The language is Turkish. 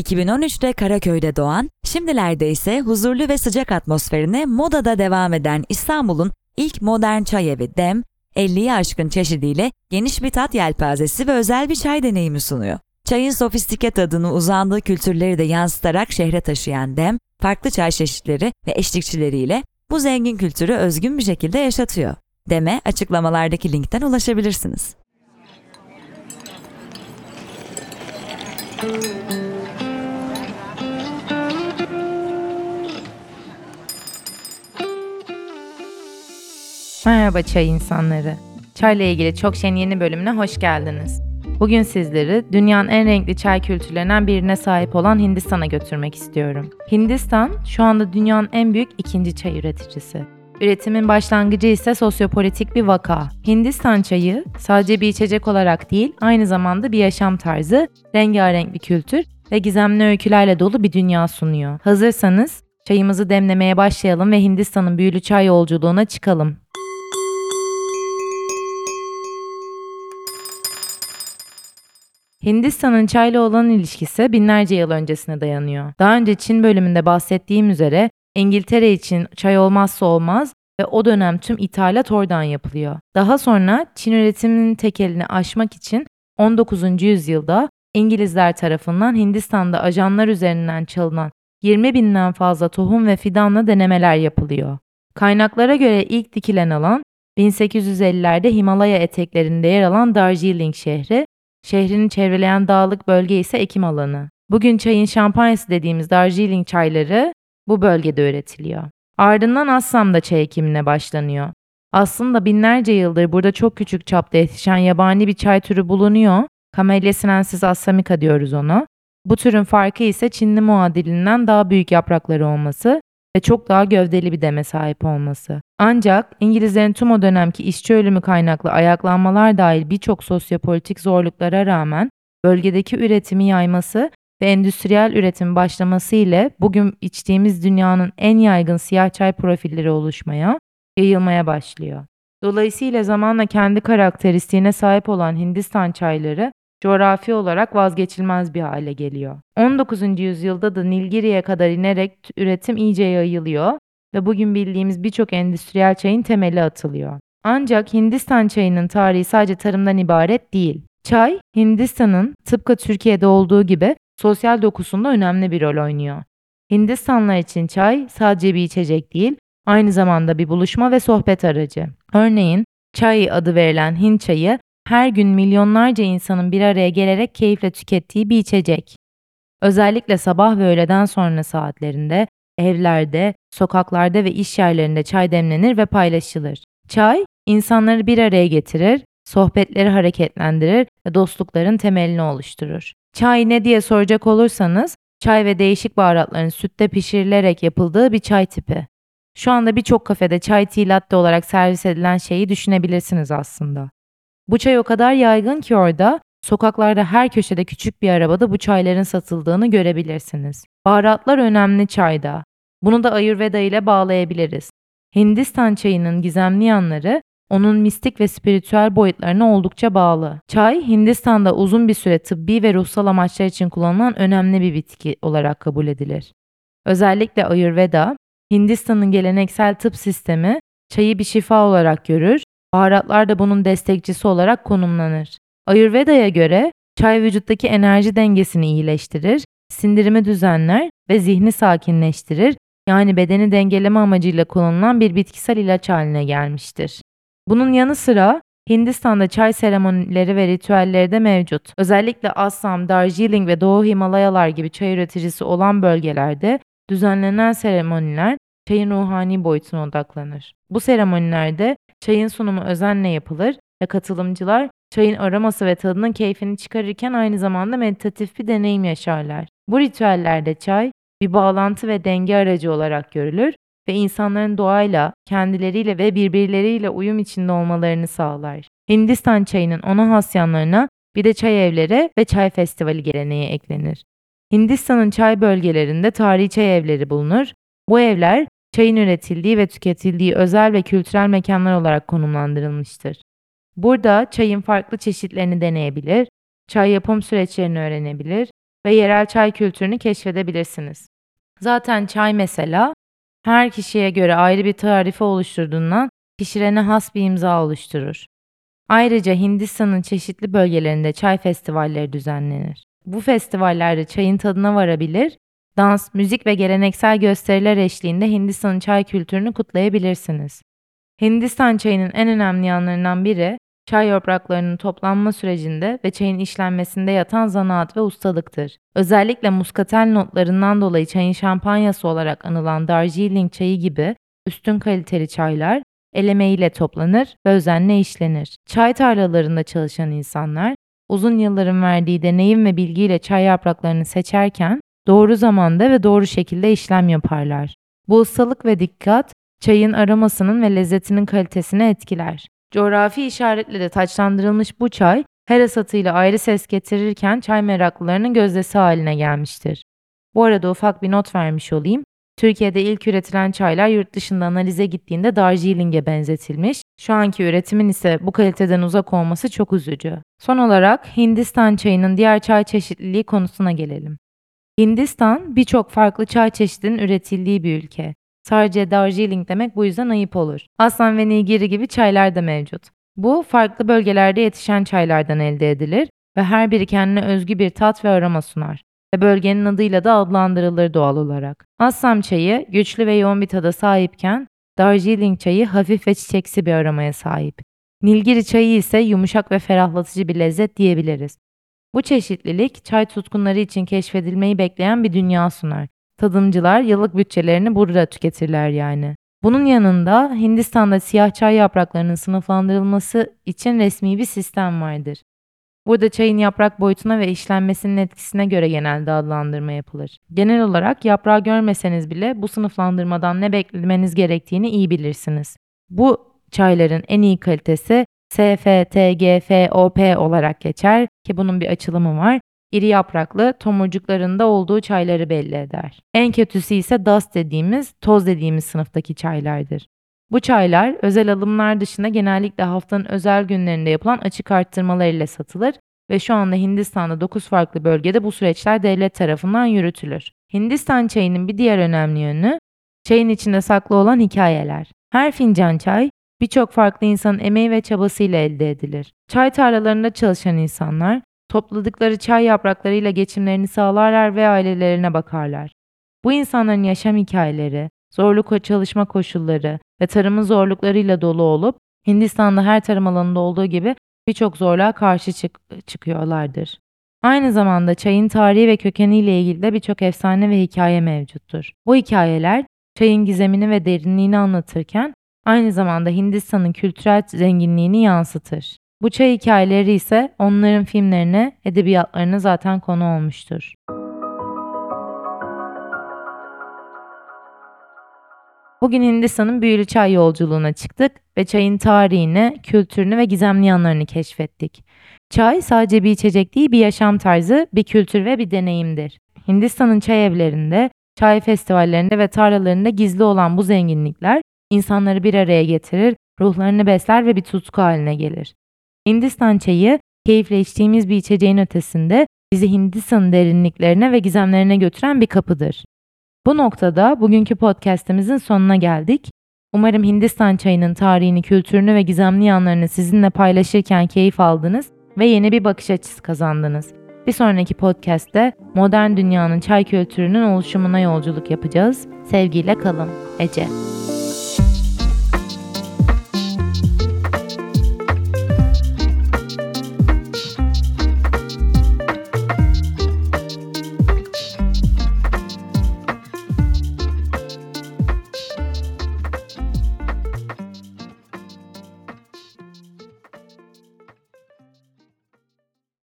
2013'te Karaköy'de doğan, şimdilerde ise huzurlu ve sıcak atmosferine modada devam eden İstanbul'un ilk modern çay evi Dem, 50'yi aşkın çeşidiyle geniş bir tat yelpazesi ve özel bir çay deneyimi sunuyor. Çayın sofistike tadını uzandığı kültürleri de yansıtarak şehre taşıyan Dem, farklı çay çeşitleri ve eşlikçileriyle bu zengin kültürü özgün bir şekilde yaşatıyor. Dem'e açıklamalardaki linkten ulaşabilirsiniz. Merhaba çay insanları. Çayla ilgili çok şeyin yeni bölümüne hoş geldiniz. Bugün sizleri dünyanın en renkli çay kültürlerinden birine sahip olan Hindistan'a götürmek istiyorum. Hindistan şu anda dünyanın en büyük ikinci çay üreticisi. Üretimin başlangıcı ise sosyopolitik bir vaka. Hindistan çayı sadece bir içecek olarak değil, aynı zamanda bir yaşam tarzı, rengarenk bir kültür ve gizemli öykülerle dolu bir dünya sunuyor. Hazırsanız çayımızı demlemeye başlayalım ve Hindistan'ın büyülü çay yolculuğuna çıkalım. Hindistan'ın çayla olan ilişkisi binlerce yıl öncesine dayanıyor. Daha önce Çin bölümünde bahsettiğim üzere İngiltere için çay olmazsa olmaz ve o dönem tüm ithalat oradan yapılıyor. Daha sonra Çin üretiminin tekelini aşmak için 19. yüzyılda İngilizler tarafından Hindistan'da ajanlar üzerinden çalınan 20 binden fazla tohum ve fidanla denemeler yapılıyor. Kaynaklara göre ilk dikilen alan 1850'lerde Himalaya eteklerinde yer alan Darjeeling şehri Şehrini çevreleyen dağlık bölge ise ekim alanı. Bugün çayın şampanyası dediğimiz Darjeeling çayları bu bölgede üretiliyor. Ardından Assam'da çay ekimine başlanıyor. Aslında binlerce yıldır burada çok küçük çapta yetişen yabani bir çay türü bulunuyor. Camellia sinensis assamika diyoruz ona. Bu türün farkı ise Çinli muadilinden daha büyük yaprakları olması ve çok daha gövdeli bir deme sahip olması. Ancak İngilizlerin tüm o dönemki işçi ölümü kaynaklı ayaklanmalar dahil birçok sosyopolitik zorluklara rağmen bölgedeki üretimi yayması ve endüstriyel üretim başlaması ile bugün içtiğimiz dünyanın en yaygın siyah çay profilleri oluşmaya, yayılmaya başlıyor. Dolayısıyla zamanla kendi karakteristiğine sahip olan Hindistan çayları coğrafi olarak vazgeçilmez bir hale geliyor. 19. yüzyılda da Nilgiri'ye kadar inerek üretim iyice yayılıyor ve bugün bildiğimiz birçok endüstriyel çayın temeli atılıyor. Ancak Hindistan çayının tarihi sadece tarımdan ibaret değil. Çay, Hindistan'ın tıpkı Türkiye'de olduğu gibi sosyal dokusunda önemli bir rol oynuyor. Hindistanlılar için çay sadece bir içecek değil, aynı zamanda bir buluşma ve sohbet aracı. Örneğin, çay adı verilen Hint çayı her gün milyonlarca insanın bir araya gelerek keyifle tükettiği bir içecek. Özellikle sabah ve öğleden sonra saatlerinde evlerde, sokaklarda ve iş yerlerinde çay demlenir ve paylaşılır. Çay, insanları bir araya getirir, sohbetleri hareketlendirir ve dostlukların temelini oluşturur. Çay ne diye soracak olursanız, çay ve değişik baharatların sütte pişirilerek yapıldığı bir çay tipi. Şu anda birçok kafede çay tea latte olarak servis edilen şeyi düşünebilirsiniz aslında. Bu çay o kadar yaygın ki orada sokaklarda her köşede küçük bir arabada bu çayların satıldığını görebilirsiniz. Baharatlar önemli çayda. Bunu da Ayurveda ile bağlayabiliriz. Hindistan çayının gizemli yanları onun mistik ve spiritüel boyutlarına oldukça bağlı. Çay, Hindistan'da uzun bir süre tıbbi ve ruhsal amaçlar için kullanılan önemli bir bitki olarak kabul edilir. Özellikle Ayurveda, Hindistan'ın geleneksel tıp sistemi çayı bir şifa olarak görür Baharatlar da bunun destekçisi olarak konumlanır. Ayurveda'ya göre çay vücuttaki enerji dengesini iyileştirir, sindirimi düzenler ve zihni sakinleştirir. Yani bedeni dengeleme amacıyla kullanılan bir bitkisel ilaç haline gelmiştir. Bunun yanı sıra Hindistan'da çay seremonileri ve ritüelleri de mevcut. Özellikle Assam, Darjeeling ve Doğu Himalayalar gibi çay üreticisi olan bölgelerde düzenlenen seremoniler çayın ruhani boyutuna odaklanır. Bu seremonilerde çayın sunumu özenle yapılır ve katılımcılar çayın aroması ve tadının keyfini çıkarırken aynı zamanda meditatif bir deneyim yaşarlar. Bu ritüellerde çay bir bağlantı ve denge aracı olarak görülür ve insanların doğayla, kendileriyle ve birbirleriyle uyum içinde olmalarını sağlar. Hindistan çayının ona has yanlarına bir de çay evleri ve çay festivali geleneği eklenir. Hindistan'ın çay bölgelerinde tarihi çay evleri bulunur. Bu evler çayın üretildiği ve tüketildiği özel ve kültürel mekanlar olarak konumlandırılmıştır. Burada çayın farklı çeşitlerini deneyebilir, çay yapım süreçlerini öğrenebilir, ve yerel çay kültürünü keşfedebilirsiniz. Zaten çay mesela her kişiye göre ayrı bir tarife oluşturduğundan pişirene has bir imza oluşturur. Ayrıca Hindistan'ın çeşitli bölgelerinde çay festivalleri düzenlenir. Bu festivallerde çayın tadına varabilir, dans, müzik ve geleneksel gösteriler eşliğinde Hindistan'ın çay kültürünü kutlayabilirsiniz. Hindistan çayının en önemli yanlarından biri çay yapraklarının toplanma sürecinde ve çayın işlenmesinde yatan zanaat ve ustalıktır. Özellikle muskatel notlarından dolayı çayın şampanyası olarak anılan Darjeeling çayı gibi üstün kaliteli çaylar el emeğiyle toplanır ve özenle işlenir. Çay tarlalarında çalışan insanlar uzun yılların verdiği deneyim ve bilgiyle çay yapraklarını seçerken doğru zamanda ve doğru şekilde işlem yaparlar. Bu ustalık ve dikkat çayın aromasının ve lezzetinin kalitesini etkiler. Coğrafi işaretle de taçlandırılmış bu çay her asatıyla ayrı ses getirirken çay meraklılarının gözdesi haline gelmiştir. Bu arada ufak bir not vermiş olayım. Türkiye'de ilk üretilen çaylar yurt dışında analize gittiğinde Darjeeling'e benzetilmiş. Şu anki üretimin ise bu kaliteden uzak olması çok üzücü. Son olarak Hindistan çayının diğer çay çeşitliliği konusuna gelelim. Hindistan birçok farklı çay çeşidinin üretildiği bir ülke. Sadece Darjeeling demek bu yüzden ayıp olur. Aslan ve Nilgiri gibi çaylar da mevcut. Bu farklı bölgelerde yetişen çaylardan elde edilir ve her biri kendine özgü bir tat ve aroma sunar ve bölgenin adıyla da adlandırılır doğal olarak. Assam çayı güçlü ve yoğun bir tada sahipken Darjeeling çayı hafif ve çiçeksi bir aromaya sahip. Nilgiri çayı ise yumuşak ve ferahlatıcı bir lezzet diyebiliriz. Bu çeşitlilik çay tutkunları için keşfedilmeyi bekleyen bir dünya sunar. Tadımcılar yıllık bütçelerini burada tüketirler yani. Bunun yanında Hindistan'da siyah çay yapraklarının sınıflandırılması için resmi bir sistem vardır. Burada çayın yaprak boyutuna ve işlenmesinin etkisine göre genelde adlandırma yapılır. Genel olarak yaprağı görmeseniz bile bu sınıflandırmadan ne beklemeniz gerektiğini iyi bilirsiniz. Bu çayların en iyi kalitesi SFTGFOP olarak geçer ki bunun bir açılımı var. İri yapraklı tomurcuklarında olduğu çayları belli eder. En kötüsü ise dust dediğimiz, toz dediğimiz sınıftaki çaylardır. Bu çaylar özel alımlar dışında genellikle haftanın özel günlerinde yapılan açık arttırmalar satılır ve şu anda Hindistan'da 9 farklı bölgede bu süreçler devlet tarafından yürütülür. Hindistan çayının bir diğer önemli yönü çayın içinde saklı olan hikayeler. Her fincan çay birçok farklı insanın emeği ve çabasıyla elde edilir. Çay tarlalarında çalışan insanlar topladıkları çay yapraklarıyla geçimlerini sağlarlar ve ailelerine bakarlar. Bu insanların yaşam hikayeleri, zorlu çalışma koşulları ve tarımın zorluklarıyla dolu olup Hindistan'da her tarım alanında olduğu gibi birçok zorluğa karşı çık çıkıyorlardır. Aynı zamanda çayın tarihi ve kökeniyle ilgili de birçok efsane ve hikaye mevcuttur. Bu hikayeler çayın gizemini ve derinliğini anlatırken aynı zamanda Hindistan'ın kültürel zenginliğini yansıtır. Bu çay hikayeleri ise onların filmlerine, edebiyatlarına zaten konu olmuştur. Bugün Hindistan'ın büyülü çay yolculuğuna çıktık ve çayın tarihini, kültürünü ve gizemli yanlarını keşfettik. Çay sadece bir içecek değil, bir yaşam tarzı, bir kültür ve bir deneyimdir. Hindistan'ın çay evlerinde, çay festivallerinde ve tarlalarında gizli olan bu zenginlikler insanları bir araya getirir, ruhlarını besler ve bir tutku haline gelir. Hindistan çayı keyifle içtiğimiz bir içeceğin ötesinde bizi Hindistan'ın derinliklerine ve gizemlerine götüren bir kapıdır. Bu noktada bugünkü podcast'imizin sonuna geldik. Umarım Hindistan çayının tarihini, kültürünü ve gizemli yanlarını sizinle paylaşırken keyif aldınız ve yeni bir bakış açısı kazandınız. Bir sonraki podcast'te modern dünyanın çay kültürünün oluşumuna yolculuk yapacağız. Sevgiyle kalın. Ece